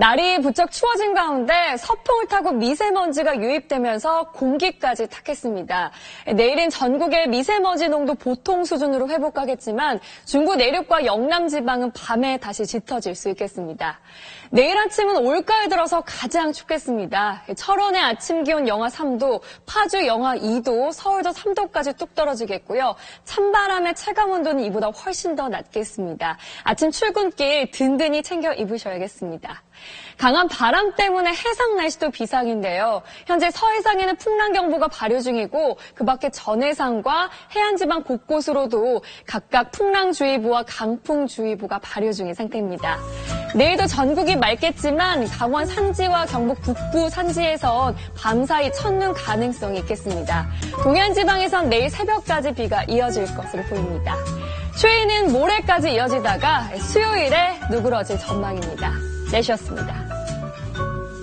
날이 부쩍 추워진 가운데 서풍을 타고 미세먼지가 유입되면서 공기까지 탁했습니다. 내일은 전국의 미세먼지 농도 보통 수준으로 회복하겠지만 중부 내륙과 영남 지방은 밤에 다시 짙어질 수 있겠습니다. 내일 아침은 올가을 들어서 가장 춥겠습니다. 철원의 아침 기온 영하 3도, 파주 영하 2도, 서울도 3도까지 뚝 떨어지겠고요. 찬바람의 체감 온도는 이보다 훨씬 더 낮겠습니다. 아침 출근길 든든히 챙겨 입으셔야겠습니다. 강한 바람 때문에 해상 날씨도 비상인데요. 현재 서해상에는 풍랑경보가 발효 중이고 그 밖에 전해상과 해안지방 곳곳으로도 각각 풍랑주의보와 강풍주의보가 발효 중인 상태입니다. 내일도 전국이 맑겠지만 강원 산지와 경북 북부 산지에선 밤사이 첫눈 가능성이 있겠습니다. 동해안 지방에선 내일 새벽까지 비가 이어질 것으로 보입니다. 추위는 모레까지 이어지다가 수요일에 누그러질 전망입니다. 내셨습니다.